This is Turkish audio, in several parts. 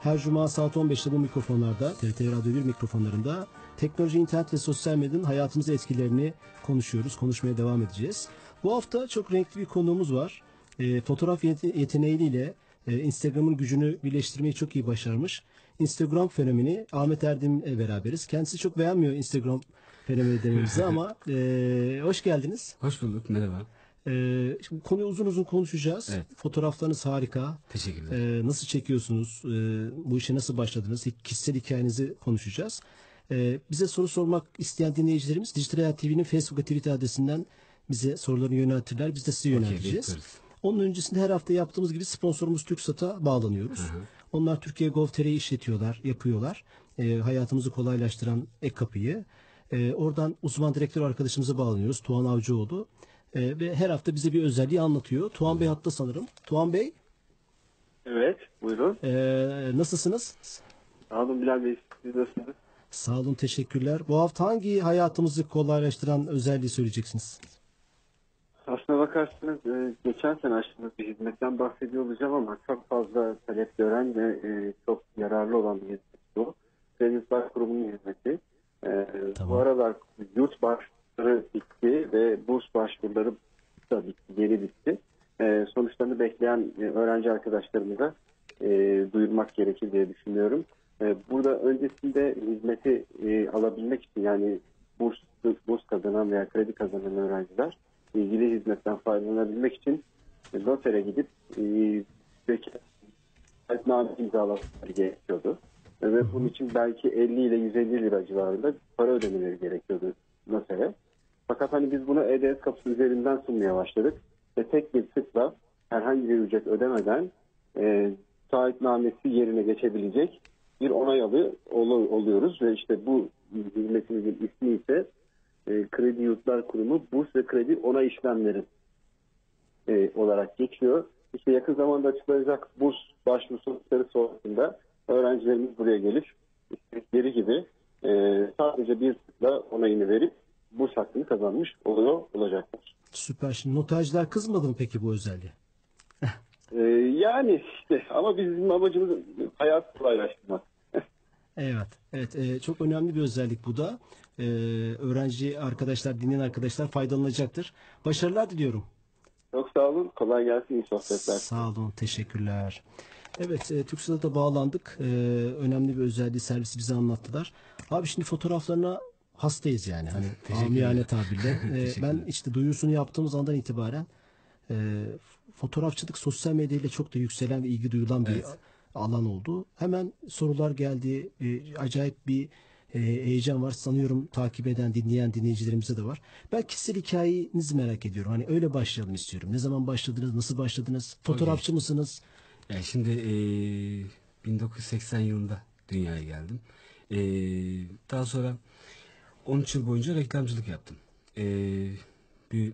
Her cuma saat 15'te bu mikrofonlarda, TRT Radyo 1 mikrofonlarında teknoloji, internet ve sosyal medyanın hayatımıza etkilerini konuşuyoruz, konuşmaya devam edeceğiz. Bu hafta çok renkli bir konuğumuz var. E, fotoğraf yete- yeteneğiyle e, Instagram'ın gücünü birleştirmeyi çok iyi başarmış. Instagram fenomeni Ahmet Erdem'le beraberiz. Kendisi çok beğenmiyor Instagram fenomeni dememizi ama e, hoş geldiniz. Hoş bulduk, merhaba. E, şimdi konuyu uzun uzun konuşacağız. Evet. Fotoğraflarınız harika. Teşekkürler. Ee, nasıl çekiyorsunuz? Ee, bu işe nasıl başladınız? Kişisel hikayenizi konuşacağız. Ee, bize soru sormak isteyen dinleyicilerimiz Dijital Hayat TV'nin Facebook ve Twitter adresinden bize sorularını yöneltirler. Biz de size yönelteceğiz. bekliyoruz. Onun öncesinde her hafta yaptığımız gibi sponsorumuz TürkSat'a bağlanıyoruz. Onlar Türkiye Gov.tr'yi işletiyorlar, yapıyorlar. Ee, hayatımızı kolaylaştıran ek kapıyı. Ee, oradan uzman direktör arkadaşımıza bağlanıyoruz. Tuğan Avcıoğlu. Ee, ve her hafta bize bir özelliği anlatıyor. Tuğan Bey hatta sanırım. Tuğan Bey Evet, buyurun. ee, nasılsınız? Sağ olun Bilal Bey, siz nasılsınız? Sağ olun, teşekkürler. Bu hafta hangi hayatımızı kolaylaştıran özelliği söyleyeceksiniz? Aslına bakarsanız e, geçen sene açtığımız bir hizmetten bahsediyor olacağım ama çok fazla talep gören ve e, çok yararlı olan bir hizmet bu. Kredinsler Kurumu'nun hizmeti. E, Tamam. Bu aralar yurt başvuruları bitti ve burs başvuruları da bitti, geri bitti. E, sonuçlarını bekleyen e, öğrenci arkadaşlarımıza e, duyurmak gerekir diye düşünüyorum. E, burada öncesinde hizmeti e, alabilmek için yani burs, burs kazanan veya kredi kazanan öğrenciler ilgili hizmetten faydalanabilmek için e, notere gidip e, vekaletname imzalaması gerekiyordu. E, Ve bunun için belki 50 ile 150 lira civarında para ödemeleri gerekiyordu notere. Fakat hani biz bunu EDS kapısı üzerinden sunmaya başladık. Ve tek bir tıkla herhangi bir ücret ödemeden e, taahhütnamesi yerine geçebilecek bir onay ol- oluyoruz. Ve işte bu hizmetimizin ismi ise e, Kredi Yurtlar Kurumu Burs ve Kredi Onay İşlemleri e, olarak geçiyor. İşte yakın zamanda açıklanacak burs başvuru sonuçları sonrasında öğrencilerimiz buraya gelip istedikleri gibi e, sadece bir tıkla onayını verip burs hakkını kazanmış oluyor olacaklar. Süper. Şimdi noterciler kızmadı mı peki bu özelliğe? E, yani işte ama bizim amacımız hayat kolaylaştırmak. Evet. Evet. e, çok önemli bir özellik bu da. E, öğrenci arkadaşlar, dinleyen arkadaşlar faydalanacaktır. Başarılar diliyorum. Çok sağ olun. Kolay gelsin. iyi sohbetler. Sağ olun. Teşekkürler. Evet. E, da bağlandık. E, önemli bir özelliği servisi bize anlattılar. Abi şimdi fotoğraflarına hastayız yani. Hani amiyane tabirle. E, ben işte duyurusunu yaptığımız andan itibaren e, fotoğrafçılık sosyal medyayla çok da yükselen ve ilgi duyulan bir Evet. alan oldu. Hemen sorular geldi. E, acayip bir e, heyecan var. Sanıyorum takip eden, dinleyen dinleyicilerimize de var. Ben kişisel hikayenizi merak ediyorum. Hani öyle başlayalım istiyorum. Ne zaman başladınız? Nasıl başladınız? Fotoğrafçı mısınız? Yani şimdi eee, 1980 yılında dünyaya geldim. Eee, daha sonra 13 yıl boyunca reklamcılık yaptım. Eee bir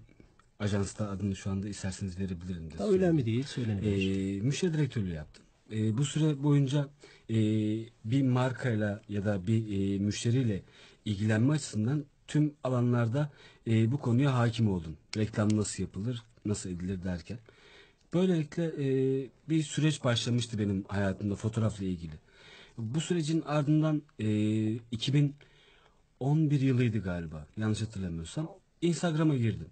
ajansta adını şu anda isterseniz verebilirim. de Ha, önemli değil. Söylenebilir. Eee müşteri direktörlüğü yaptım. Eee, bu süre boyunca eee, bir markayla ya da bir eee, müşteriyle ilgilenme açısından tüm alanlarda eee, bu konuya hakim oldum. Reklam nasıl yapılır, nasıl edilir derken. Böylelikle eee, bir süreç başlamıştı benim hayatımda fotoğrafla ilgili. Bu sürecin ardından eee 2011 yılıydı galiba yanlış hatırlamıyorsam Instagram'a girdim.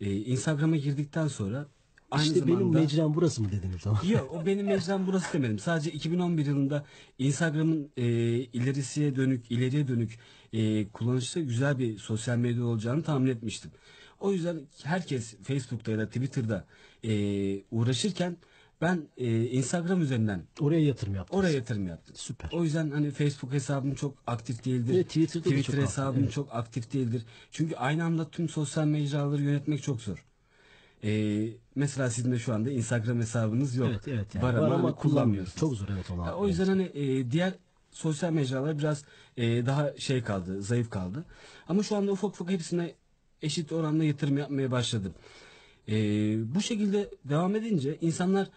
Eee, Instagram'a girdikten sonra aynı işte benim zamanda mecram burası mı dediniz o zaman? Yok o benim mecram burası demedim. Sadece 2011 yılında Instagram'ın e, ilerisiye dönük, ileriye dönük e, kullanışlı güzel bir sosyal medya olacağını tahmin etmiştim. O yüzden herkes Facebook'ta ya da Twitter'da e, uğraşırken ben e, Instagram üzerinden Oraya yatırım yaptınız. oraya yatırım yaptım. Süper. O yüzden hani Facebook hesabım çok aktif değildir. Evet, Twitter'da da Twitter çok aktif, hesabım evet. çok aktif değildir. Çünkü aynı anda tüm sosyal mecraları yönetmek çok zor. Ee, mesela sizin de şu anda Instagram hesabınız yok. Evet evet. Yani Var ama, hani kullanmıyorsunuz. Çok zor evet. Ya, o yüzden hani e, diğer sosyal mecralar biraz e, daha şey kaldı, zayıf kaldı. Ama şu anda ufak ufak hepsine eşit oranda yatırım yapmaya başladım. E, bu şekilde devam edince insanlar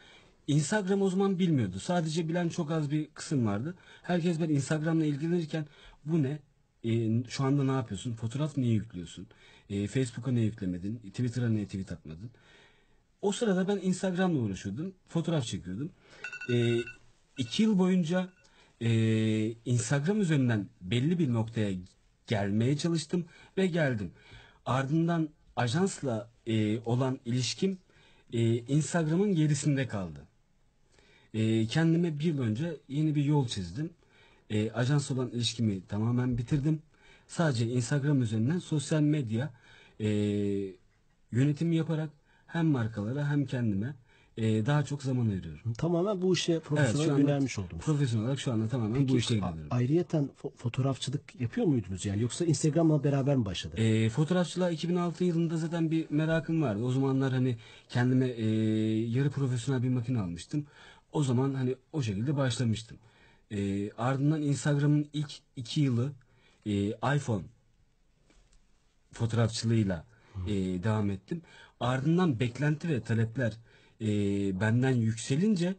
Instagram o zaman bilmiyordu. Sadece bilen çok az bir kısım vardı. Herkes ben Instagram'la ilgilenirken bu ne? E, şu anda ne yapıyorsun? Fotoğraf niye yüklüyorsun? E, Facebook'a ne yüklemedin? Twitter'a niye tweet atmadın? O sırada ben Instagram'la uğraşıyordum. Fotoğraf çekiyordum. E, iki yıl boyunca e, Instagram üzerinden belli bir noktaya gelmeye çalıştım ve geldim. Ardından ajansla e, olan ilişkim e, Instagram'ın gerisinde kaldı. E, kendime bir yıl önce yeni bir yol çizdim. E, ajans olan ilişkimi tamamen bitirdim. Sadece Instagram üzerinden sosyal medya e, yönetimi yaparak hem markalara hem kendime e, daha çok zaman ayırıyorum. Tamamen bu işe Evet, profesyonel anda yönelmiş oldunuz. Profesyonel olarak şu anda tamamen bu işle a- ilgileniyorum. ayrıyeten fo- fotoğrafçılık yapıyor muydunuz yani yoksa Instagram'la beraber mi başladı? E, fotoğrafçılığa 2006 yılında zaten bir merakım vardı. O zamanlar hani kendime e, yarı profesyonel bir makine almıştım. O zaman hani o şekilde başlamıştım. E, ardından Instagram'ın ilk iki yılı e, iPhone fotoğrafçılığıyla e, devam ettim. Ardından beklenti ve talepler e, benden yükselince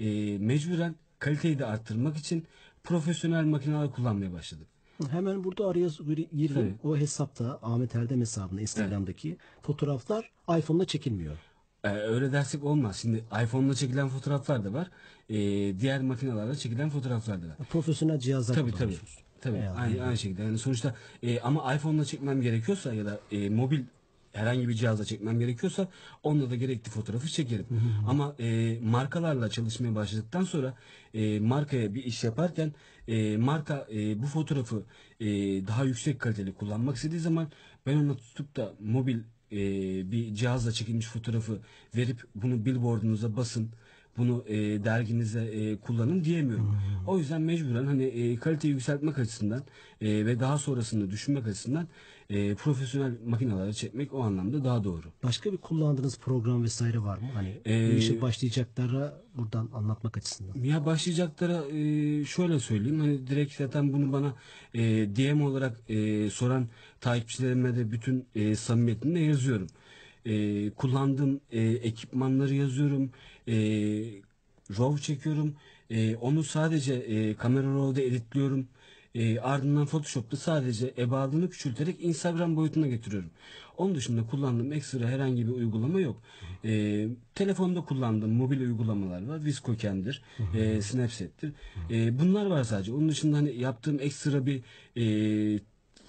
e, mecburen kaliteyi de arttırmak için profesyonel makineler kullanmaya başladım. Hemen burada araya gireyim. Tabii. O hesapta Ahmet Erdem hesabında Instagram'daki fotoğraflar iPhone'la çekilmiyor. Ee, öyle dersek olmaz. Şimdi iPhone'la çekilen fotoğraflar da var. Ee, diğer makinelerle çekilen fotoğraflar da var. Profesyonel cihazlar Tabii tabii. kullanıyorsunuz. Tabii. Aynı, aynı şekilde. Yani sonuçta e, ama iPhone'la çekmem gerekiyorsa ya da e, mobil herhangi bir cihazla çekmem gerekiyorsa onunla da gerekli fotoğrafı çekerim. Ama e, markalarla çalışmaya başladıktan sonra e, markaya bir iş yaparken e, marka e, bu fotoğrafı e, daha yüksek kaliteli kullanmak istediği zaman ben ona tutup da mobil e, bir cihazla çekilmiş fotoğrafı verip bunu billboardunuza basın bunu e, derginize e, kullanın diyemiyorum. O yüzden mecburen hani e, kaliteyi yükseltmek açısından e, ve daha sonrasını düşünmek açısından e, profesyonel makineleri çekmek o anlamda daha doğru. Başka bir kullandığınız program vesaire var mı? Hani Ee, bu işe başlayacaklara buradan anlatmak açısından. Ya başlayacaklara e, şöyle söyleyeyim hani direkt zaten bunu bana e, DM olarak e, soran takipçilerime de bütün e, samimiyetimle yazıyorum. E, kullandığım e, ekipmanları yazıyorum. E, RAW çekiyorum. E, onu sadece e, kamera RAW'da editliyorum. E, ardından Photoshop'ta sadece ebadını küçülterek Instagram boyutuna getiriyorum. Onun dışında kullandığım ekstra herhangi bir uygulama yok. E, telefonda kullandığım mobil uygulamalar var. Viscoken'dir, e, Snapchat'tir. E, bunlar var sadece. Onun dışında hani yaptığım ekstra bir e,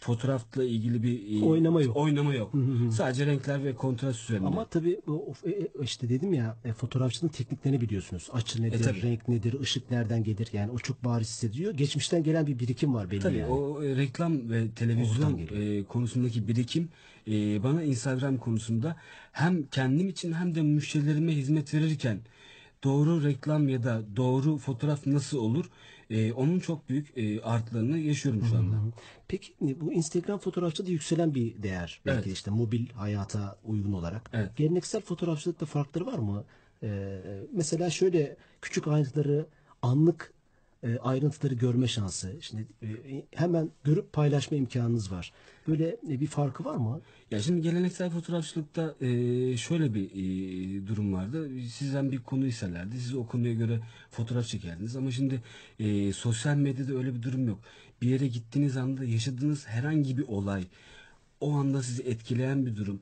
fotoğrafla ilgili bir e, Oynama yok. Oynama yok. Sadece renkler ve kontrast üzerinde. Ama tabii e, e, işte dedim ya fotoğrafçının tekniklerini biliyorsunuz. Açı nedir, E, tabii. renk nedir, ışık nereden gelir yani o çok bariz hissediyor. Geçmişten gelen bir birikim var belli Tabii yani. o reklam ve televizyon e, konusundaki birikim e, bana Instagram konusunda hem kendim için hem de müşterilerime hizmet verirken doğru reklam ya da doğru fotoğraf nasıl olur e, onun çok büyük e, artılarını yaşıyorum şu anda. Peki bu Instagram fotoğrafçılığı da yükselen bir değer. Belki Evet. işte mobil hayata uygun olarak. Evet. Geleneksel fotoğrafçılıkta farkları var mı? Ee, mesela şöyle küçük ayrıntıları anlık e, ayrıntıları görme şansı. Şimdi e, hemen görüp paylaşma imkanınız var. Böyle e, bir farkı var mı? Ya şimdi geleneksel fotoğrafçılıkta şöyle bir durum vardı. Sizden bir konu isterlerdi. Siz o konuya göre fotoğraf çekerdiniz. Ama şimdi sosyal medyada öyle bir durum yok. Bir yere gittiğiniz anda yaşadığınız herhangi bir olay, o anda sizi etkileyen bir durum,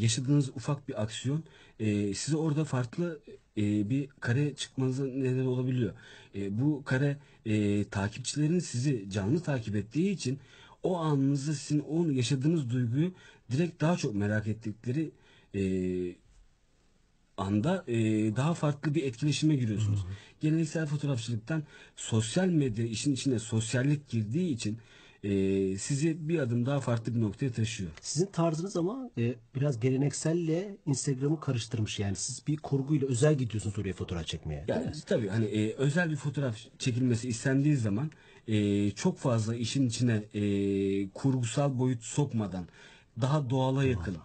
yaşadığınız ufak bir aksiyon e, size orada farklı e, bir kare çıkmanıza neden olabiliyor. E, bu kare e, takipçilerin sizi canlı takip ettiği için o anınızda sizin o yaşadığınız duyguyu direkt daha çok merak ettikleri e, anda e, daha farklı bir etkileşime giriyorsunuz. Geleneksel fotoğrafçılıktan sosyal medya işin içine sosyallik girdiği için e, sizi bir adım daha farklı bir noktaya taşıyor. Sizin tarzınız ama e, biraz gelenekselle Instagram'ı karıştırmış. Yani siz bir kurguyla özel gidiyorsunuz oraya fotoğraf çekmeye. Yani tabii hani e, özel bir fotoğraf çekilmesi istendiği zaman e, çok fazla işin içine e, kurgusal boyut sokmadan daha doğala yakın.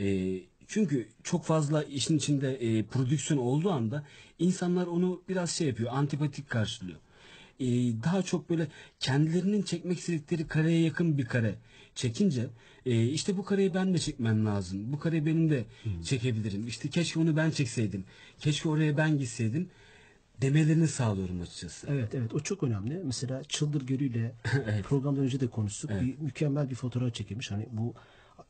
E, çünkü çok fazla işin içinde e, prodüksiyon olduğu anda insanlar onu biraz şey yapıyor, antipatik karşılıyor. E, daha çok böyle kendilerinin çekmek istedikleri kareye yakın bir kare çekince e, işte bu kareyi ben de çekmem lazım. Bu kareyi benim de çekebilirim. İşte keşke onu ben çekseydim. Keşke oraya ben gitseydim demelerini sağlıyorum açıkçası. Evet evet o çok önemli. Mesela Çıldır Gölü'yle programdan önce de konuştuk. Bir, mükemmel bir fotoğraf çekilmiş. Hani bu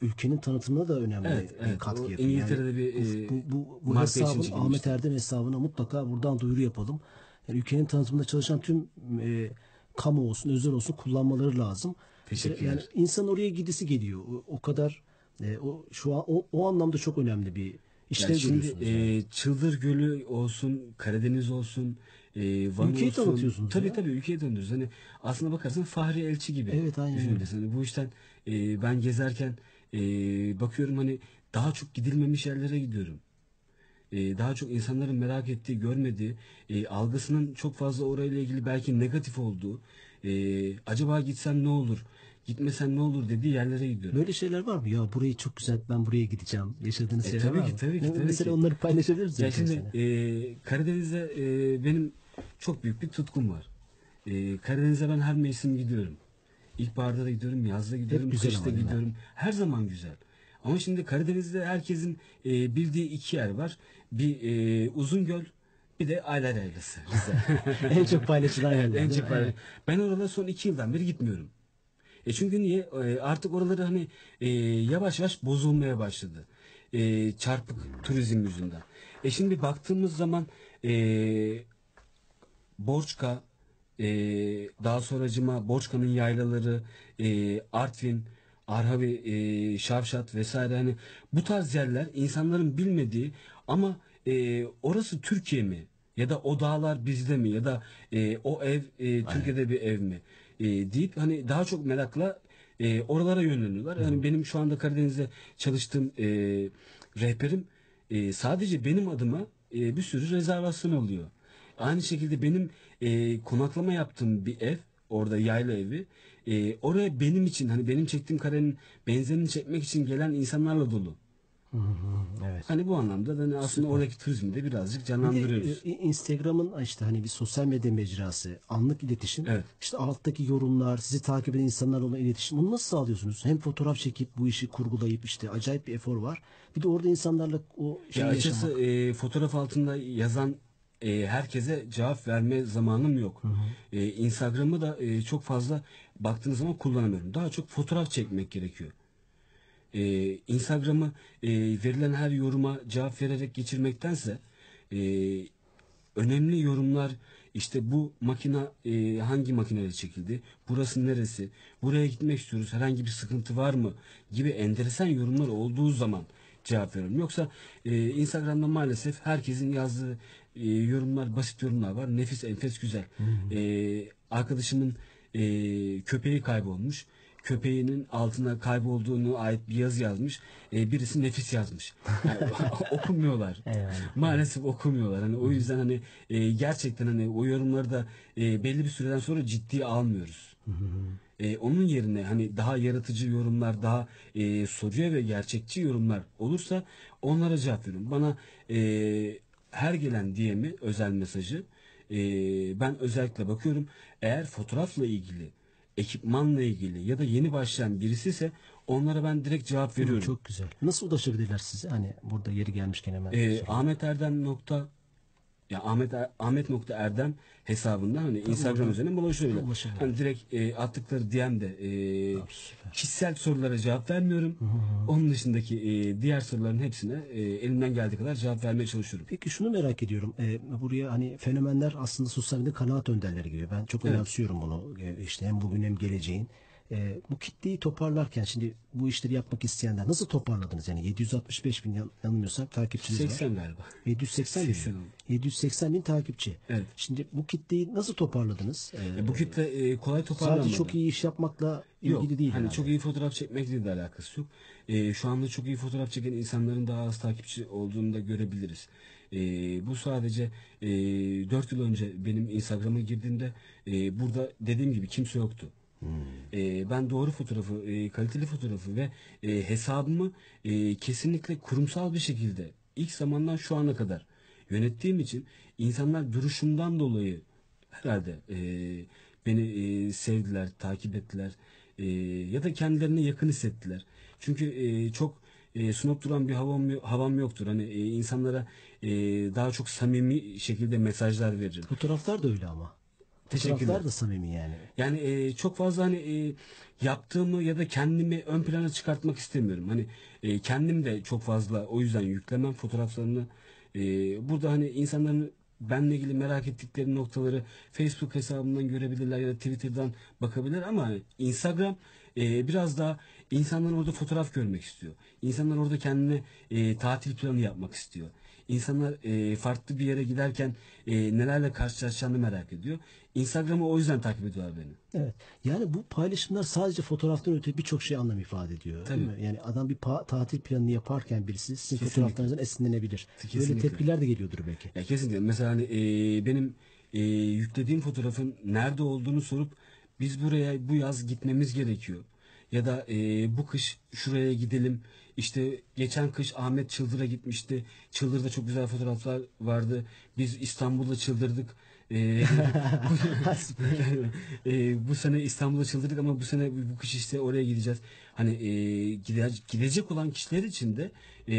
ülkenin tanıtımına da önemli Evet, bir evet. katkı yapıyor. İngiltere'de bir, e, bu, bu, bu için hesabın. Ahmet Erdem hesabına mutlaka buradan duyuru yapalım. Yani ülkenin tanıtımında çalışan tüm e, kamu olsun, özel olsun kullanmaları lazım. Teşekkürler. Yani insan oraya gidisi geliyor. O, o kadar e, o şu an o, o anlamda çok önemli bir işlev Yani şimdi e, Çıldır Gölü olsun, Karadeniz olsun, e, Van Ülkeyi olsun. tanıtıyorsunuz Tabii ya. tabii ülkeyi tanıtıyoruz. Hani aslına bakarsan Fahri Elçi gibi. Evet, aynen düşünebilirsin. Hani bu işten e, ben gezerken e, bakıyorum hani daha çok gidilmemiş yerlere gidiyorum. E, daha çok insanların merak ettiği, görmediği, e, algısının çok fazla orayla ilgili belki negatif olduğu, e, acaba gitsem ne olur, gitmesem ne olur dediği yerlere gidiyorum. Böyle şeyler var mı? Ya burayı çok güzel ben buraya gideceğim. Yaşadığınız E, şeyler tabii var ki, mı? tabii ki, tabii Mesela ki. onları paylaşabilir misiniz? Ya şimdi mesela? e, Karadeniz'de e, benim çok büyük bir tutkum var. E, Karadeniz'e ben her mevsim gidiyorum. İlkbaharda da gidiyorum, yazda gidiyorum, güzel kışta gidiyorum. Her zaman güzel. Ama şimdi Karadeniz'de herkesin e, bildiği iki yer var. Bir e, Uzungöl, bir de Aylar Yaylası. En çok paylaşılan yerler. en çok var. Ben oralara son iki yıldan beri gitmiyorum. E çünkü niye? E, artık oraları hani e, yavaş yavaş bozulmaya başladı. E, çarpık turizm yüzünden. E şimdi baktığımız zaman e, Borçka, e, daha sonracıma Borçka'nın yaylaları, e, Artvin, Arhavi, e, Şavşat vesaire hani bu tarz yerler insanların bilmediği ama e, orası Türkiye mi? Ya da o dağlar bizde mi? Ya da e, o ev e, Türkiye'de bir ev mi? E, deyip hani daha çok merakla e, oralara yönleniyorlar. Yani benim şu anda Karadeniz'de çalıştığım e, rehberim e, sadece benim adıma e, bir sürü rezervasyon alıyor. Aynı şekilde benim e, konaklama yaptığım bir ev, orada yayla evi, e, oraya benim için hani benim çektiğim karenin benzerini çekmek için gelen insanlarla dolu. Evet. Hani bu anlamda da hani aslında oradaki turizmi de birazcık Bir de, canlandırıyoruz. e, Instagram'ın işte hani bir sosyal medya mecrası, anlık iletişim. Evet. İşte alttaki yorumlar, sizi takip eden insanlarla olan iletişim. Bunu nasıl sağlıyorsunuz? Hem fotoğraf çekip bu işi kurgulayıp işte acayip bir efor var. Bir de orada insanlarla o şeyi Ya açıkçası yaşamak. e, fotoğraf altında yazan e, herkese cevap verme zamanım yok. E, Instagram'ı da e, çok fazla baktığınız zaman kullanamıyorum. Daha çok fotoğraf çekmek gerekiyor. E, Instagram'ı e, verilen her yoruma cevap vererek geçirmektense e, önemli yorumlar işte bu makina e, hangi makineyle çekildi, burası neresi, buraya gitmek istiyoruz, herhangi bir sıkıntı var mı gibi enteresan yorumlar olduğu zaman cevap veriyorum. Yoksa e, Instagram'da maalesef herkesin yazdığı e, yorumlar, basit yorumlar var. Nefis, enfes, güzel. E, arkadaşımın e, köpeği kaybolmuş. Köpeğinin altına kaybolduğunu ait bir yazı yazmış. E, birisi nefis yazmış. Yani, okumuyorlar. Eyvallah. Maalesef okumuyorlar. Hani o yüzden hani e, gerçekten hani o yorumları da e, belli bir süreden sonra ciddiye almıyoruz. E, onun yerine hani daha yaratıcı yorumlar, daha e, soruya ve gerçekçi yorumlar olursa onlara cevap veriyorum. Bana e, her gelen DM'i özel mesajı e, ben özellikle bakıyorum. Eğer fotoğrafla ilgili, ekipmanla ilgili ya da yeni başlayan birisi ise onlara ben direkt cevap veriyorum. Çok güzel. Nasıl ulaşabilirler size? Hani burada yeri gelmişken hemen. Ee, sorayım. Ahmet Erdem nokta ya Ahmet Er- Ahmet nokta Erdem hesabından hani Instagram oradan üzerinden ulaşabilir. ulaşabilir. Hani direkt e, attıkları DM'de e, kişisel sorulara cevap vermiyorum. Onun dışındaki e, diğer soruların hepsine e, elimden geldiği kadar cevap vermeye çalışıyorum. Peki şunu merak ediyorum. Ee, buraya hani fenomenler aslında sosyal medyada kanaat önderleri gibi. Ben çok önemsiyorum bunu. Ee, işte hem bugün hem geleceğin. Ee, bu kitleyi toparlarken şimdi bu işleri yapmak isteyenler nasıl toparladınız? Yani 765 bin yan- yanılmıyorsam takipçiniz var. 80 galiba. 780 bin. 80 mi? oldu. 780 bin takipçi. Evet. Şimdi bu kitleyi nasıl toparladınız? Ee, E, bu kitle e, kolay toparlanmadı. sadece çok iyi iş yapmakla ilgili Yok, değil. hani çok iyi fotoğraf çekmekle de alakası yok. Ee, şu anda çok iyi fotoğraf çeken insanların daha az takipçi olduğunu da görebiliriz. Ee, bu sadece e, 4 yıl önce benim Instagram'a girdiğimde e, burada dediğim gibi kimse yoktu. Ee, ben doğru fotoğrafı, e, kaliteli fotoğrafı ve e, hesabımı e, kesinlikle kurumsal bir şekilde ilk zamandan şu ana kadar yönettiğim için insanlar duruşumdan dolayı herhalde e, beni e, sevdiler, takip ettiler e, ya da kendilerine yakın hissettiler. Çünkü e, çok e, sunup duran bir havam havam yoktur. Hani e, insanlara e, daha çok samimi şekilde mesajlar veririm. Fotoğraflar da öyle ama. Teşekkürler. Da samimi yani. Yani e, çok fazla hani e, yaptığımı ya da kendimi ön plana çıkartmak istemiyorum. Hani e, kendim de çok fazla o yüzden yüklemem fotoğraflarını. E, burada hani insanların benle ilgili merak ettikleri noktaları Facebook hesabından görebilirler ya da Twitter'dan bakabilirler ama hani Instagram e, biraz daha insanlar orada fotoğraf görmek istiyor. İnsanlar orada kendine e, tatil planı yapmak istiyor. İnsanlar e, farklı bir yere giderken e, nelerle karşılaşacağını merak ediyor. Instagram'ı o yüzden takip ediyorlar beni. Evet. Yani bu paylaşımlar sadece fotoğraftan öte birçok şey anlam ifade ediyor. Tabii. Değil mi? Yani adam bir tatil planını yaparken birisi sizin Kesinlikle. fotoğraflarınızdan esinlenebilir. Böyle Kesinlikle. tepkiler de geliyordur belki. Ya kesinlikle. Mesela hani e, benim e, yüklediğim fotoğrafın nerede olduğunu sorup biz buraya bu yaz gitmemiz gerekiyor. Ya da e, bu kış şuraya gidelim. İşte geçen kış Ahmet Çıldır'a gitmişti. Çıldır'da çok güzel fotoğraflar vardı. Biz İstanbul'da çıldırdık. E, e, bu sene İstanbul'da çıldırdık ama bu sene bu kış işte oraya gideceğiz. Hani e, gide- gidecek olan kişiler için de e,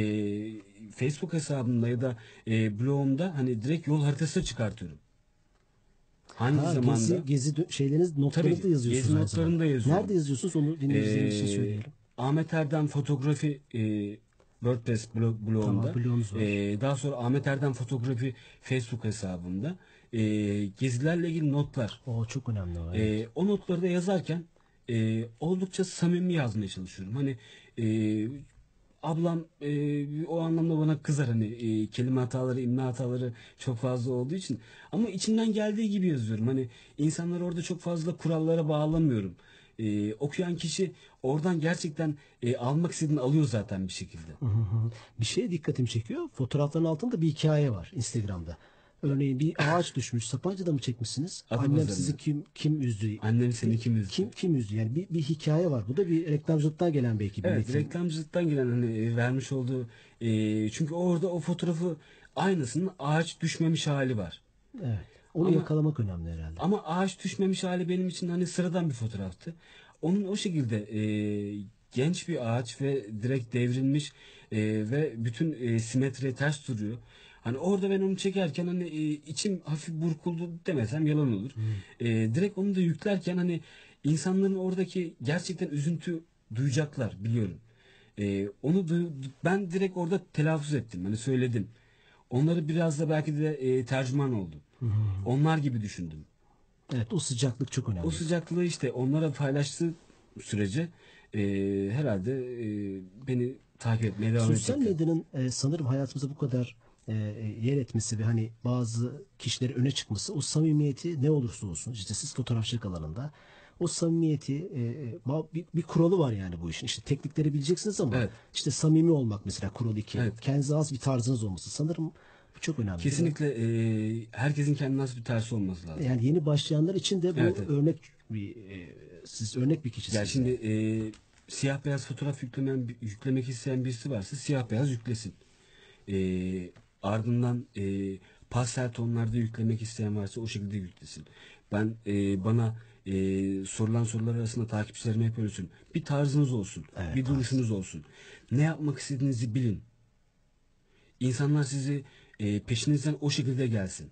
Facebook hesabımda ya da e, blogumda hani direkt yol haritası çıkartıyorum. Hangi Ha, zamanda? gezi, gezi şeyleriniz notlarınızı Tabii, yazıyorsunuz. gezi aynı notlarını zamanda. da yazıyorum. Nerede yazıyorsunuz onu dinleyicilerimiz için Ee, söyleyelim. Ahmet Erdem fotoğrafi e, WordPress blog, blogumda. Tamam. E, daha sonra Ahmet Erdem fotoğrafi Facebook hesabımda. E, gezilerle ilgili notlar. O çok önemli o. evet. E, o notları da yazarken e, oldukça samimi yazmaya çalışıyorum. Hani e, ablam e, o anlamda bana kızar hani e, kelime hataları, imla hataları çok fazla olduğu için. Ama içimden geldiği gibi yazıyorum. Hani insanlar orada çok fazla kurallara bağlamıyorum. E, okuyan kişi oradan gerçekten e, almak istediğini alıyor zaten bir şekilde. Hı hı. Bir şeye dikkatimi çekiyor. Fotoğrafların altında bir hikaye var Instagram'da. Örneğin bir ağaç düşmüş. Sapanca'da mı çekmişsiniz? Adı Annem sizi kim kim üzdü? Annem seni kim üzdü? Kim kim üzdü? Yani bir, bir hikaye var. Bu da bir reklamcılıktan gelen belki bir Evet metin. reklamcılıktan gelen hani e, vermiş olduğu e, çünkü orada o fotoğrafı aynısının ağaç düşmemiş hali var. Evet. Onu Ama- yakalamak önemli herhalde. Ama ağaç düşmemiş hali benim için hani sıradan bir fotoğraftı. Onun o şekilde e, genç bir ağaç ve direkt devrilmiş e, ve bütün e, simetri ters duruyor. Hani orada ben onu çekerken hani e, içim hafif burkuldu demesem yalan olur. E, direkt onu da yüklerken hani insanların oradaki gerçekten üzüntü duyacaklar biliyorum. E, onu duy- ben direkt orada telaffuz ettim. Hani söyledim. Onları biraz da belki de e, tercüman oldum. Onlar gibi düşündüm. Evet o sıcaklık çok önemli. O sıcaklığı işte onlara paylaştığı sürece e, herhalde e, beni takip etmeye devam Sosyal edecekler. medyanın e, sanırım hayatımızda bu kadar e, yer etmesi ve hani bazı kişilerin öne çıkması o samimiyeti ne olursa olsun işte siz fotoğrafçılık alanında o samimiyeti e, ba- bir, bir kuralı var yani bu işin. İşte teknikleri bileceksiniz ama Evet. işte samimi olmak mesela kural iki. Evet. Kendinize az bir tarzınız olması sanırım bu çok önemli. Kesinlikle e, herkesin kendine has bir tersi olması lazım. Yani yeni başlayanlar için de bu Evet, evet. örnek bir e, siz örnek bir kişisiniz. Yani şimdi e, siyah beyaz fotoğraf yüklemen, yüklemek isteyen birisi varsa siyah beyaz yüklesin. E, ardından e, pastel tonlarda yüklemek isteyen varsa o şekilde yüklesin. Ben e, bana e, sorulan sorular arasında takipçilerime hep söylüyorum. Bir tarzınız olsun, Evet, bir duruşunuz olsun. Ne yapmak istediğinizi bilin. İnsanlar sizi e, peşinizden o şekilde gelsin.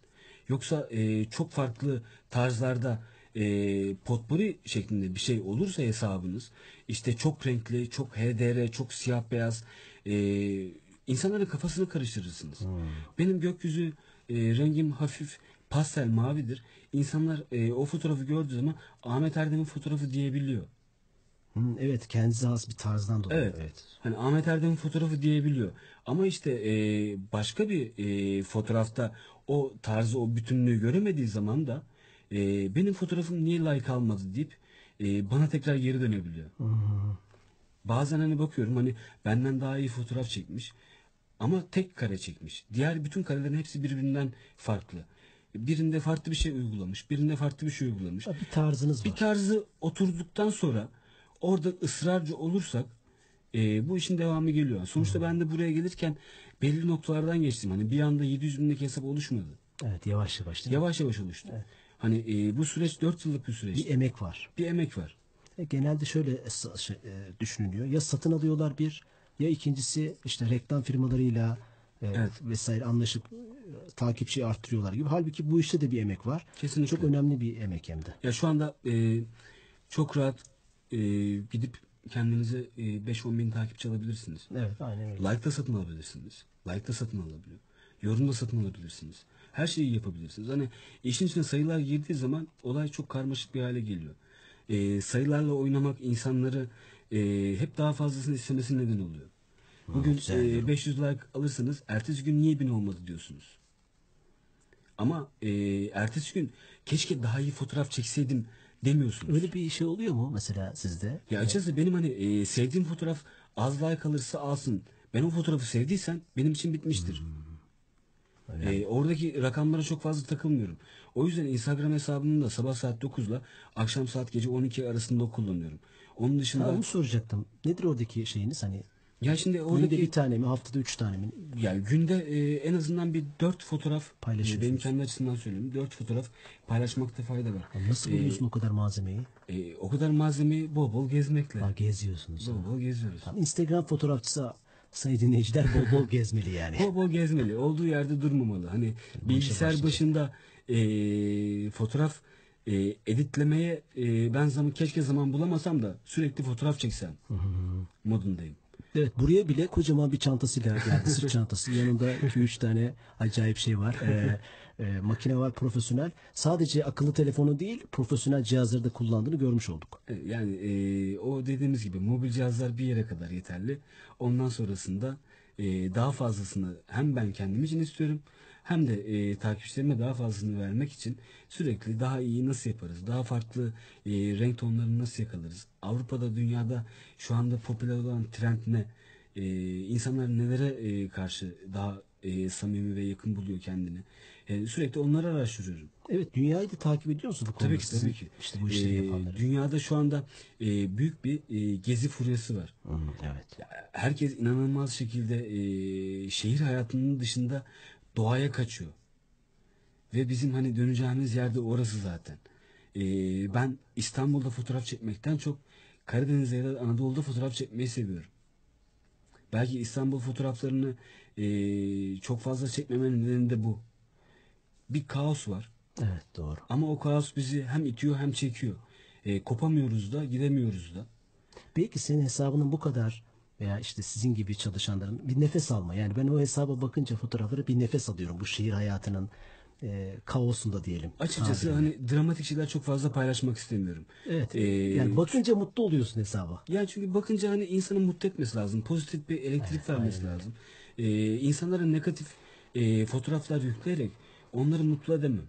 Yoksa e, çok farklı tarzlarda e, potpourri şeklinde bir şey olursa hesabınız işte çok renkli, çok HDR, çok siyah beyaz e, insanların kafasını karıştırırsınız. Benim gökyüzü e, rengim hafif pastel mavidir. İnsanlar e, o fotoğrafı gördüğü zaman Ahmet Erdem'in fotoğrafı diyebiliyor. Hı, evet kendinize has bir tarzdan dolayı. Evet. evet. Hani Ahmet Erdem'in fotoğrafı diyebiliyor. Ama işte e, başka bir e, fotoğrafta o tarzı, o bütünlüğü göremediği zaman da e, benim fotoğrafım niye like almadı deyip e, bana tekrar geri dönebiliyor. Bazen hani bakıyorum hani benden daha iyi fotoğraf çekmiş ama tek kare çekmiş. Diğer bütün karelerin hepsi birbirinden farklı. Birinde farklı bir şey uygulamış, birinde farklı bir şey uygulamış. Bir tarzınız Bir var. tarzı oturduktan sonra orada ısrarcı olursak e, bu işin devamı geliyor. Sonuçta ben de buraya gelirken belli noktalardan geçtim. Hani bir anda 700 bindeki hesap oluşmadı. Evet yavaş yavaş değil mi? Yavaş yavaş oluştu. Hani e, bu süreç 4 yıllık bir süreç. Bir Bir, emek var. emek var. E, genelde şöyle es- şey, e, düşünülüyor. Ya satın alıyorlar bir ya ikincisi işte reklam firmalarıyla e, Evet. vesaire anlaşıp e, takipçi arttırıyorlar gibi. Halbuki bu işte de bir emek var. Kesinlikle. Çok önemli bir emek hem de. Ya şu anda e, çok rahat e, gidip kendinize e, 5-10 bin takipçi alabilirsiniz. Evet aynen öyle. Like da satın alabilirsiniz. Like da satın alabiliyor. Yorum da satın alabilirsiniz. Her şeyi yapabilirsiniz. Hani işin içine sayılar girdiği zaman olay çok karmaşık bir hale geliyor. Ee, sayılarla oynamak insanları e, hep daha fazlasını istemesine neden oluyor. Bugün güzel. e, 500 like alırsanız ertesi gün niye 1000 olmadı diyorsunuz. Ama e, ertesi gün keşke daha iyi fotoğraf çekseydim demiyorsunuz. Öyle bir şey oluyor mu mesela sizde? Ya açıkçası benim hani e, sevdiğim fotoğraf az like alırsa alsın. Ben o fotoğrafı sevdiysen benim için bitmiştir. E, oradaki rakamlara çok fazla takılmıyorum. O yüzden Instagram hesabımı da sabah saat 9 ile akşam saat gece 12 arasında kullanıyorum. Onun dışında Ha, onu soracaktım. Nedir oradaki şeyiniz? Hani ya şimdi günde oradaki bir tane mi, haftada üç tane mi? yani günde e, en azından bir 4 fotoğraf Paylaşıyorsunuz. e, benim kendi açımdan söylüyorum. 4 fotoğraf paylaşmakta fayda var. Nasıl buluyorsun o kadar malzemeyi? E, o kadar malzemeyi bol bol gezmekle. Ha, geziyorsunuz. Bol bol geziyoruz. Tam Instagram fotoğrafçısı sayın dinleyiciler bol bol gezmeli yani. Bol bol gezmeli. Olduğu yerde durmamalı. Hani bilgisayar başında e, fotoğraf e, editlemeye e, ben zaman keşke zaman bulamasam da sürekli fotoğraf çeksem modundayım. Evet buraya bile kocaman bir çantasıyla geldi. Sırt çantası. Yanında 2-3 tane acayip şey var. Ee, e, makine var profesyonel. Sadece akıllı telefonu değil profesyonel cihazları da kullandığını görmüş olduk. E, Yani e, o dediğimiz gibi mobil cihazlar bir yere kadar yeterli. Ondan sonrasında e, daha fazlasını hem ben kendim için istiyorum hem de e, takipçilerime daha fazlasını vermek için sürekli daha iyi nasıl yaparız? Daha farklı e, renk tonlarını nasıl yakalarız? Avrupa'da, dünyada şu anda popüler olan trend ne? E, insanlar nelere e, karşı daha e, samimi ve yakın buluyor kendini? E, sürekli onları araştırıyorum. Evet dünyayı da takip ediyor musunuz bu konuda? Tabii ki tabii ki. İşte bu işleri Ee, yapanları. Dünyada şu anda e, büyük bir e, gezi furyası var. Hı, evet. Herkes inanılmaz şekilde e, şehir hayatının dışında doğaya kaçıyor. Ve bizim hani döneceğimiz yerde orası zaten. E, ben İstanbul'da fotoğraf çekmekten çok Karadeniz'de ya da Anadolu'da fotoğraf çekmeyi seviyorum. Belki İstanbul fotoğraflarını e, çok fazla çekmemenin nedeni de bu. Bir kaos var. Evet doğru. Ama o kaos bizi hem itiyor hem çekiyor. E, kopamıyoruz da gidemiyoruz da. Belki senin hesabının bu kadar veya işte sizin gibi çalışanların bir nefes alma. Yani ben o hesaba bakınca fotoğraflara bir nefes alıyorum. Bu şehir hayatının e, kaosunda diyelim. Açıkçası Tabirle. hani dramatik şeyler çok fazla paylaşmak istemiyorum. Evet. Ee, yani bakınca mutlu oluyorsun hesaba. Yani çünkü bakınca hani insanı mutlu etmesi lazım. Pozitif bir elektrik vermesi lazım. Ee, insanlara negatif e, fotoğraflar yükleyerek onları mutlu edemem.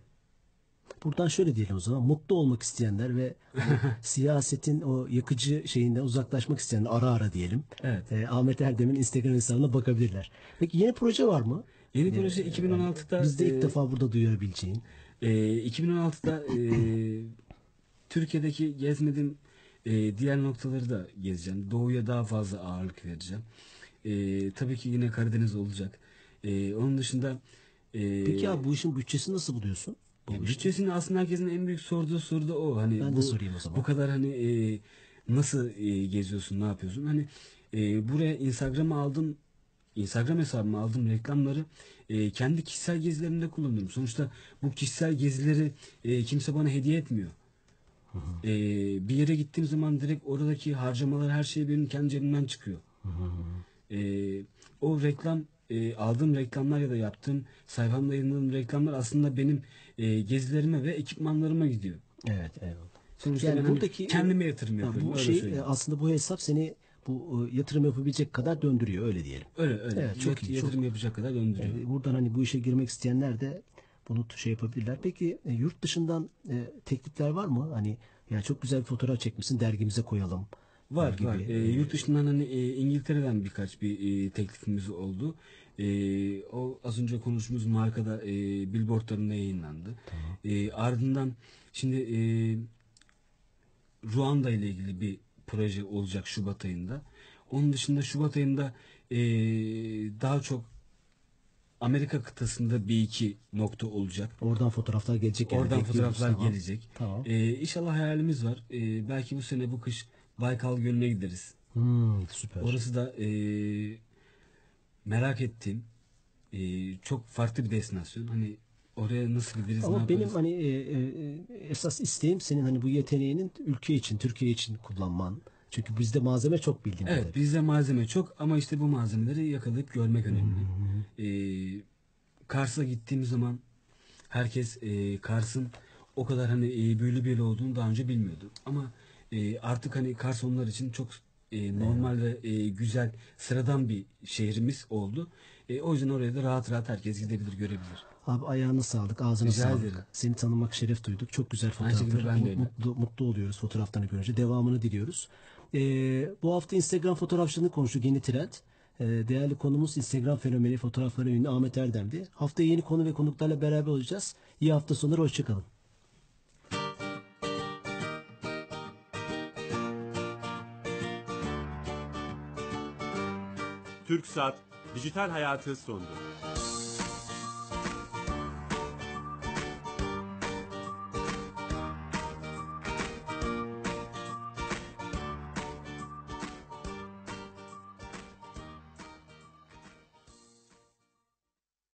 Buradan şöyle diyelim o zaman. Mutlu olmak isteyenler ve o siyasetin o yakıcı şeyinden uzaklaşmak isteyenler ara ara diyelim. Evet. E, Ahmet Erdem'in Instagram hesabına bakabilirler. Peki yeni proje var mı? Yeni proje 2016'da Biz de ilk e, defa burada duyabileceğin. e, 2016'da e, Türkiye'deki gezmediğim e, diğer noktaları da gezeceğim. Doğuya daha fazla ağırlık vereceğim. E, tabii ki yine Karadeniz olacak. E, onun dışında e, Peki abi bu işin bütçesini nasıl buluyorsun? Bu Ya işte. bütçesini aslında herkesin en büyük sorduğu soru da o. Hani Ben de bu, sorayım o zaman. Bu kadar hani e, nasıl e, geziyorsun, ne yapıyorsun? Hani e, buraya Instagram'a aldım, Instagram hesabıma aldığım reklamları e, kendi kişisel gezilerimde kullanıyorum. Sonuçta bu kişisel gezileri e, kimse bana hediye etmiyor. E, bir yere gittiğim zaman direkt oradaki harcamalar her şey benim kendi cebimden çıkıyor. E, o reklam e, aldığım reklamlar ya da yaptığım sayfamda yayınladığım reklamlar aslında benim e, gezilerime ve ekipmanlarıma gidiyor. Evet, evet. Sonuçta Yani hani buradaki kendime yatırım Ha, yapıyorum. bu öyle şey söyleyeyim. e, aslında bu hesap seni bu e, yatırım yapabilecek kadar döndürüyor öyle diyelim. öyle öyle. Evet, çok Yat- iyi, Yatırım yapacak kadar döndürüyor. E, buradan hani bu işe girmek isteyenler de bunu şey yapabilirler. Peki e, yurt dışından e, teklifler var mı? Hani ya çok güzel bir fotoğraf çekmişsin dergimize koyalım. Var gibi. var. E, yurt dışından hani e, İngiltere'den birkaç bir e, teklifimiz oldu. E, o az önce konuştuğumuz markada e, billboardlarında yayınlandı. E, ardından şimdi e, Ruanda ile ilgili bir proje olacak Şubat ayında. Onun dışında Şubat ayında e, daha çok Amerika kıtasında bir iki nokta olacak. Oradan fotoğraflar gelecek. yani, Oradan fotoğraflar Tamam. gelecek. Tamam. Ee, inşallah hayalimiz var. Ee, belki bu sene bu kış Baykal Gölü'ne gideriz. Hmm, süper. Orası da e, merak ettiğim e, çok farklı bir destinasyon. Hani oraya nasıl gideriz? Ama benim yaparız? hani e, e, esas isteğim senin hani bu yeteneğinin ülke için, Türkiye için kullanman. Çünkü bizde malzeme çok bildiğim Evet kadarıyla. bizde malzeme çok ama işte bu malzemeleri yakalayıp görmek önemli. Ee, Kars'a gittiğim zaman herkes e, Kars'ın o kadar hani e, büyülü bir yer olduğunu daha önce bilmiyordu. Ama e, artık hani Kars onlar için çok e, normal ve e, güzel sıradan bir şehrimiz oldu. E, o yüzden oraya da rahat rahat herkes gidebilir görebilir. Abi ayağına sağlık, ağzına Rica sağlık. ederim. Seni tanımak şeref duyduk. Çok güzel fotoğraflar. ben de. Mutlu, mutlu oluyoruz fotoğraflarını görünce. Devamını diliyoruz. Ee, bu hafta Instagram fotoğrafçılığını konuştuk. Yeni trend. Ee, değerli konumuz Instagram fenomeni fotoğrafları ünlü Ahmet Erdem'di. Haftaya yeni konu ve konuklarla beraber olacağız. İyi hafta sonları. Hoşçakalın. TürkSat Dijital Hayatı sondu.